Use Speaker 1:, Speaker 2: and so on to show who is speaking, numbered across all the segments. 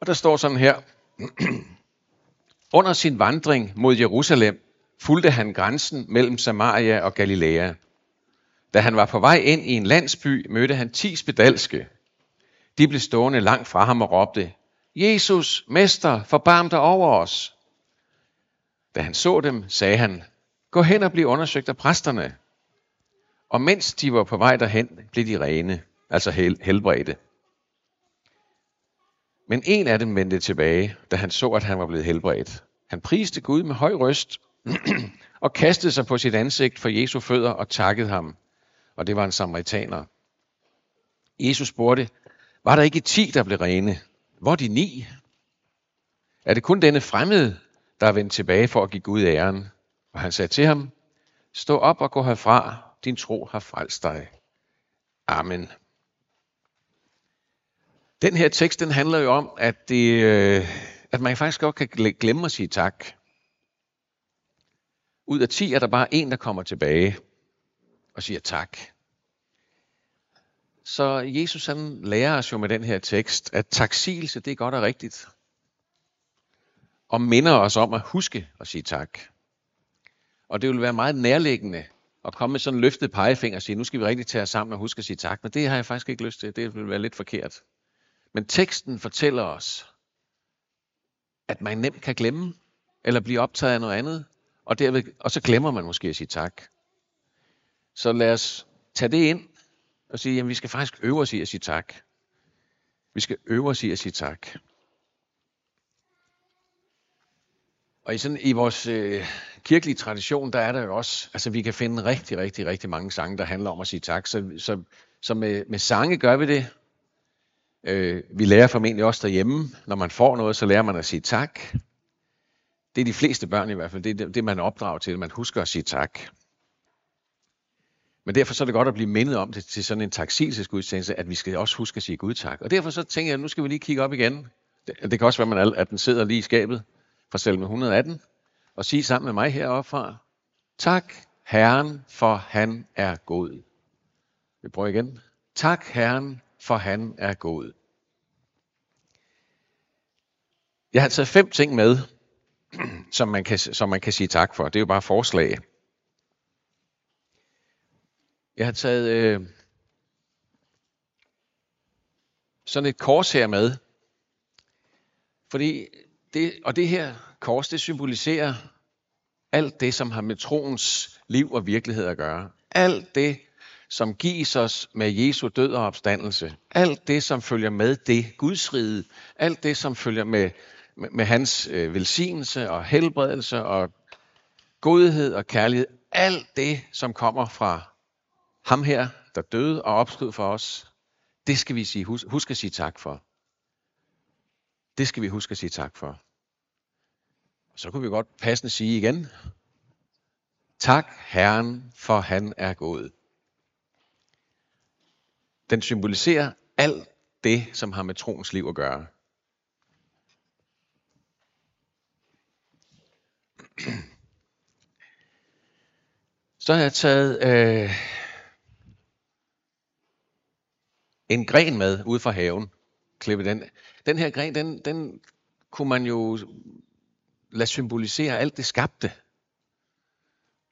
Speaker 1: Og der står sådan her. Under sin vandring mod Jerusalem fulgte han grænsen mellem Samaria og Galilea. Da han var på vej ind i en landsby, mødte han ti spedalske. De blev stående langt fra ham og råbte, Jesus, mester, forbarm dig over os. Da han så dem, sagde han, gå hen og bliv undersøgt af præsterne. Og mens de var på vej derhen, blev de rene, altså hel- helbredte. Men en af dem vendte tilbage, da han så, at han var blevet helbredt. Han priste Gud med høj røst og kastede sig på sit ansigt for Jesu fødder og takkede ham. Og det var en samaritaner. Jesus spurgte, var der ikke ti, der blev rene? Hvor er de ni? Er det kun denne fremmede, der er vendt tilbage for at give Gud æren? Og han sagde til ham, stå op og gå herfra, din tro har frelst dig. Amen. Den her tekst, den handler jo om, at, det, øh, at man faktisk godt kan glemme at sige tak. Ud af 10 er der bare en, der kommer tilbage og siger tak. Så Jesus han lærer os jo med den her tekst, at taksigelse det er godt og rigtigt. Og minder os om at huske at sige tak. Og det vil være meget nærliggende at komme med sådan en løftet pegefinger og sige, nu skal vi rigtig tage os sammen og huske at sige tak. Men det har jeg faktisk ikke lyst til. Det vil være lidt forkert. Men teksten fortæller os, at man nemt kan glemme, eller blive optaget af noget andet, og, derved, og så glemmer man måske at sige tak. Så lad os tage det ind og sige, at vi skal faktisk øve os i at sige tak. Vi skal øve os i at sige tak. Og i, sådan, i vores øh, kirkelige tradition, der er der jo også, altså vi kan finde rigtig, rigtig, rigtig mange sange, der handler om at sige tak. Så, så, så med, med sange gør vi det. Øh, vi lærer formentlig også derhjemme, når man får noget, så lærer man at sige tak. Det er de fleste børn i hvert fald, det er det, det man opdrager til, man husker at sige tak. Men derfor så er det godt at blive mindet om det til sådan en taksigelsesgudstjeneste, at vi skal også huske at sige Gud tak. Og derfor så tænker jeg, at nu skal vi lige kigge op igen. Det, det kan også være, at den sidder lige i skabet fra salme 118, og sige sammen med mig heroppe fra, tak Herren, for han er god. Vi prøver igen. Tak Herren, for han er god. Jeg har taget fem ting med, som man kan, som man kan sige tak for. Det er jo bare forslag. Jeg har taget øh, sådan et kors her med. Fordi det, og det her kors, det symboliserer alt det, som har med troens liv og virkelighed at gøre. Alt det, som gives os med Jesu død og opstandelse. Alt det, som følger med det, Guds rige. Alt det, som følger med, med, med hans øh, velsignelse og helbredelse og godhed og kærlighed. Alt det, som kommer fra ham her, der døde og opstod for os. Det skal vi sige, hus, huske at sige tak for. Det skal vi huske at sige tak for. Så kunne vi godt passende sige igen. Tak Herren, for han er god. Den symboliserer alt det, som har med troens liv at gøre. Så har jeg taget øh, en gren med ud fra haven. Klippe den. Den her gren, den, den kunne man jo lade symbolisere alt det skabte.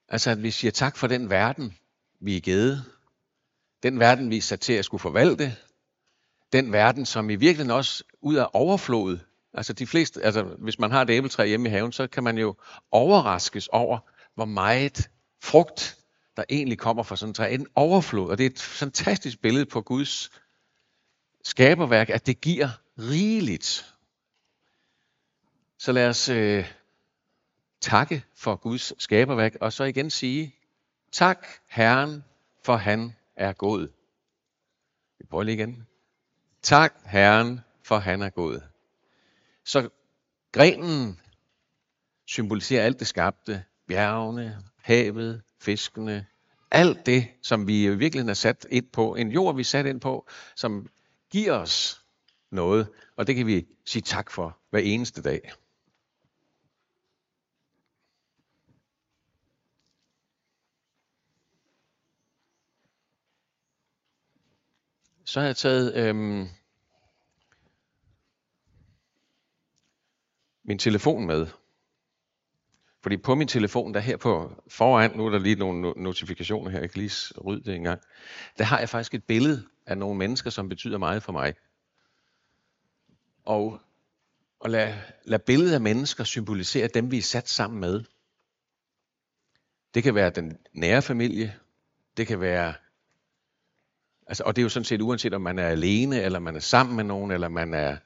Speaker 1: Altså at vi siger tak for den verden, vi er givet. Den verden, vi er sat til at skulle forvalte. Den verden, som i virkeligheden også ud af overflod. Altså de fleste, altså hvis man har et æbletræ hjemme i haven, så kan man jo overraskes over, hvor meget frugt, der egentlig kommer fra sådan et træ. En overflod, og det er et fantastisk billede på Guds skaberværk, at det giver rigeligt. Så lad os øh, takke for Guds skaberværk, og så igen sige, tak Herren, for han er god. Vi prøver lige igen. Tak Herren, for han er god. Så grenen symboliserer alt det skabte, bjergene, havet, fiskene, alt det, som vi i virkeligheden er sat ind på, en jord, vi er sat ind på, som giver os noget, og det kan vi sige tak for hver eneste dag. Så har jeg taget øhm, min telefon med. Fordi på min telefon, der her på foran, nu er der lige nogle notifikationer her, jeg kan lige rydde det en gang, der har jeg faktisk et billede af nogle mennesker, som betyder meget for mig. Og, og lad, lad billedet af mennesker symbolisere dem, vi er sat sammen med. Det kan være den nære familie, det kan være, altså, og det er jo sådan set uanset om man er alene, eller man er sammen med nogen, eller man er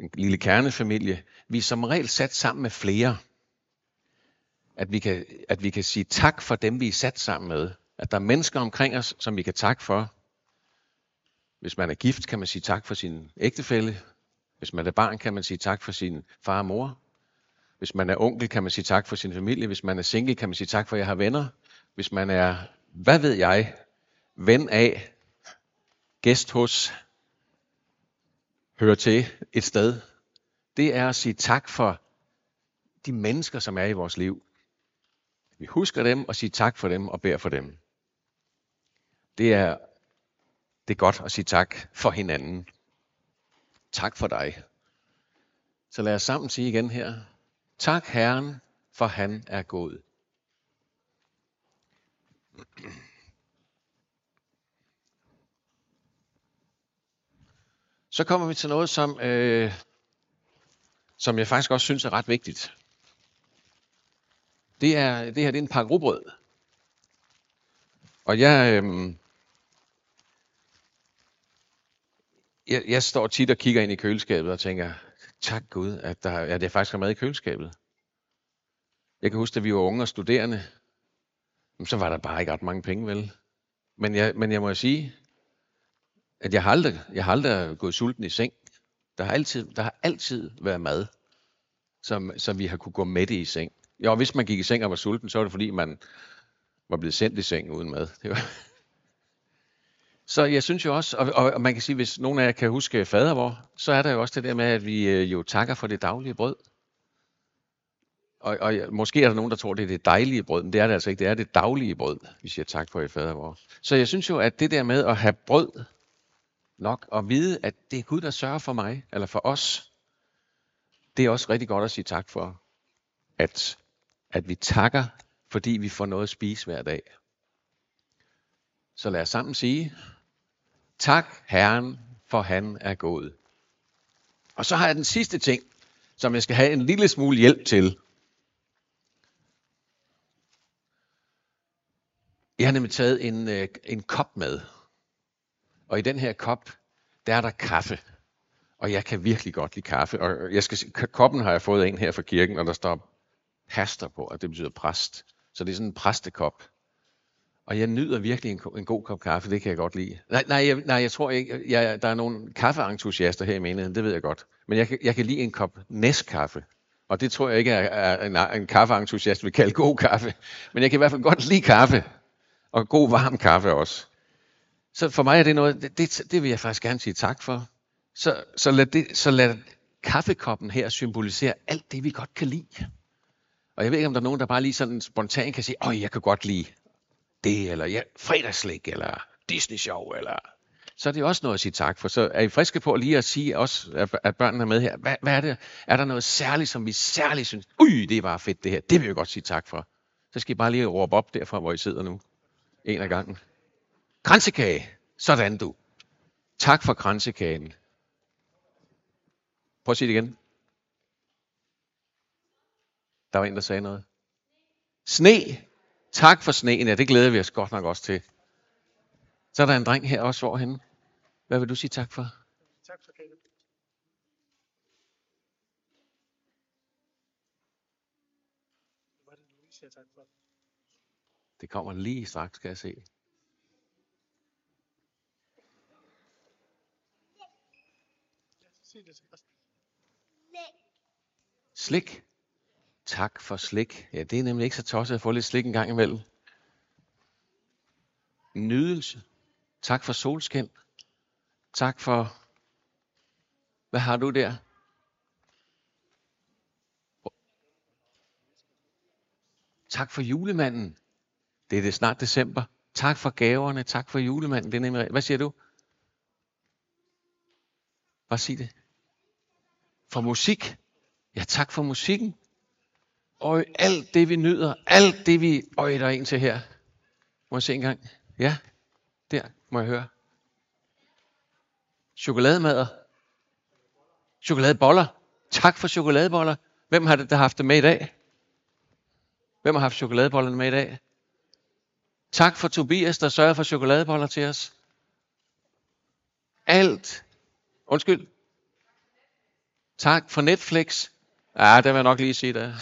Speaker 1: en lille kernefamilie. Vi er som regel sat sammen med flere. At vi, kan, at vi kan sige tak for dem, vi er sat sammen med. At der er mennesker omkring os, som vi kan takke for. Hvis man er gift, kan man sige tak for sin ægtefælle. Hvis man er barn, kan man sige tak for sin far og mor. Hvis man er onkel, kan man sige tak for sin familie. Hvis man er single, kan man sige tak for, at jeg har venner. Hvis man er, hvad ved jeg, ven af, gæst hos, hører til et sted, det er at sige tak for de mennesker, som er i vores liv. Vi husker dem og siger tak for dem og beder for dem. Det er, det er godt at sige tak for hinanden. Tak for dig. Så lad os sammen sige igen her. Tak Herren, for han er god. Så kommer vi til noget, som, øh, som jeg faktisk også synes er ret vigtigt. Det, er, det her det er en pakke rugbrød. Og jeg, øh, jeg, jeg står tit og kigger ind i køleskabet og tænker, tak Gud, at, der, at jeg faktisk har mad i køleskabet. Jeg kan huske, at vi var unge og studerende, så var der bare ikke ret mange penge, vel? Men jeg, men jeg må sige, at jeg har aldrig, jeg har aldrig gået sulten i seng. Der har altid, der har altid været mad, som, som vi har kunne gå med i seng. Ja, og hvis man gik i seng og var sulten, så var det fordi, man var blevet sendt i seng uden mad. Det var, så jeg synes jo også, og, og, og man kan sige, hvis nogen af jer kan huske fadervor, så er der jo også det der med, at vi øh, jo takker for det daglige brød. Og, og måske er der nogen, der tror, det er det dejlige brød, men det er det altså ikke. Det er det daglige brød, vi siger tak for i fadervor. Så jeg synes jo, at det der med at have brød nok, og vide, at det er Gud, der sørger for mig, eller for os, det er også rigtig godt at sige tak for, at, at vi takker, fordi vi får noget at spise hver dag. Så lad os sammen sige, tak Herren, for han er god. Og så har jeg den sidste ting, som jeg skal have en lille smule hjælp til. Jeg har nemlig taget en, øh, en kop med. Og i den her kop, der er der kaffe. Og jeg kan virkelig godt lide kaffe. Og jeg skal, koppen har jeg fået en her fra kirken, og der står pastor på, og det betyder præst. Så det er sådan en præstekop. Og jeg nyder virkelig en, en god kop kaffe, det kan jeg godt lide. Nej, nej, jeg, nej, jeg tror ikke, jeg, der er nogle kaffeentusiaster her i menigheden, det ved jeg godt. Men jeg, jeg kan lide en kop næstkaffe. Og det tror jeg ikke, er, en, en kaffeentusiast vil kalde god kaffe. Men jeg kan i hvert fald godt lide kaffe. Og god varm kaffe også. Så for mig er det noget, det, det, det vil jeg faktisk gerne sige tak for. Så, så, lad det, så lad kaffekoppen her symbolisere alt det, vi godt kan lide. Og jeg ved ikke, om der er nogen, der bare lige sådan spontant kan sige, åh, jeg kan godt lide det, eller ja, fredagslæg, eller Disney-show, eller... Så er det også noget at sige tak for. Så er I friske på lige at sige også, at børnene er med her. Hvad, hvad er det? Er der noget særligt, som vi særligt synes, ui, det er bare fedt det her. Det vil jeg godt sige tak for. Så skal I bare lige råbe op derfra, hvor I sidder nu. En af gangen. Kransekage. Sådan du. Tak for kransekagen. Prøv at sige det igen. Der var en, der sagde noget. Sne. Tak for sneen. Ja, det glæder vi os godt nok også til. Så er der en dreng her også. Hvorhenne? Hvad vil du sige tak for? Tak for Caleb. Det kommer lige straks, skal jeg se. Slik. Tak for slik. Ja, det er nemlig ikke så tosset at få lidt slik en gang imellem. Nydelse. Tak for solskin. Tak for... Hvad har du der? Tak for julemanden. Det er det snart december. Tak for gaverne. Tak for julemanden. Det er nemlig... Hvad siger du? Hvad siger det? For musik. Ja, tak for musikken. Og alt det, vi nyder, alt det, vi... Øj, der er en til her. Må jeg se en gang? Ja, der må jeg høre. Chokolademader. Chokoladeboller. Tak for chokoladeboller. Hvem har det, der haft det med i dag? Hvem har haft chokoladebollerne med i dag? Tak for Tobias, der sørger for chokoladeboller til os. Alt. Undskyld. Tak for Netflix. Ja, det vil jeg nok lige sige der.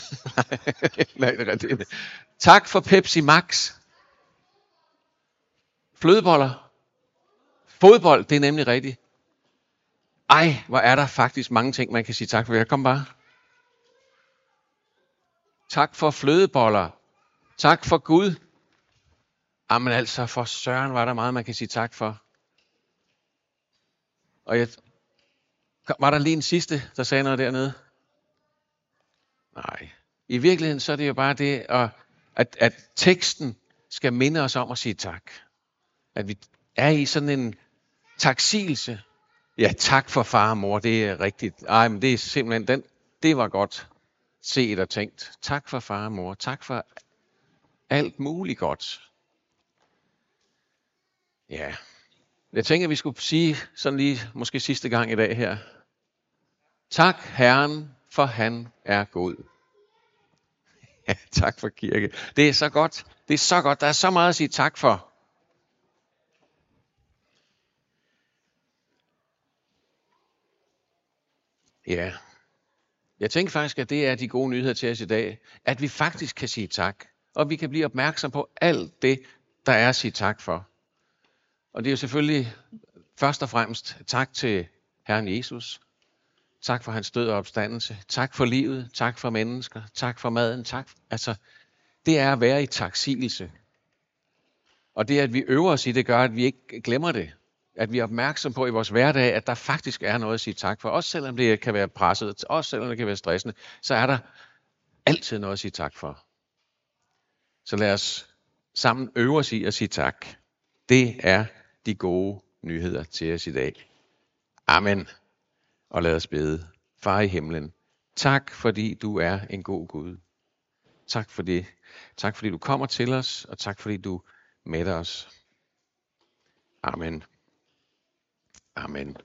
Speaker 1: Nej, det er rigtigt. Tak for Pepsi Max. Flødeboller. Fodbold, det er nemlig rigtigt. Ej, hvor er der faktisk mange ting, man kan sige tak for. Jeg kom bare. Tak for flødeboller. Tak for Gud. Jamen altså, for søren var der meget, man kan sige tak for. Og jeg, var der lige en sidste, der sagde noget dernede? Nej. I virkeligheden så er det jo bare det, at, at at teksten skal minde os om at sige tak. At vi er i sådan en taksigelse. Ja, tak for far og mor, det er rigtigt. Ej, men det er simpelthen, den, det var godt set og tænkt. Tak for far og mor. Tak for alt muligt godt. Ja. Jeg tænker, at vi skulle sige sådan lige, måske sidste gang i dag her. Tak Herren, for han er god. Ja, tak for kirke. Det er så godt. Det er så godt. Der er så meget at sige tak for. Ja. Jeg tænker faktisk, at det er de gode nyheder til os i dag. At vi faktisk kan sige tak. Og vi kan blive opmærksom på alt det, der er at sige tak for. Og det er jo selvfølgelig først og fremmest tak til Herren Jesus. Tak for hans død og opstandelse. Tak for livet. Tak for mennesker. Tak for maden. Tak. Altså, det er at være i taksigelse. Og det, at vi øver os i det, gør, at vi ikke glemmer det. At vi er opmærksom på i vores hverdag, at der faktisk er noget at sige tak for. Også selvom det kan være presset, også selvom det kan være stressende, så er der altid noget at sige tak for. Så lad os sammen øve os i at sige tak. Det er de gode nyheder til os i dag. Amen. Og lad os bede. Far i himlen, tak fordi du er en god Gud. Tak for det. Tak fordi du kommer til os, og tak fordi du mætter os. Amen. Amen.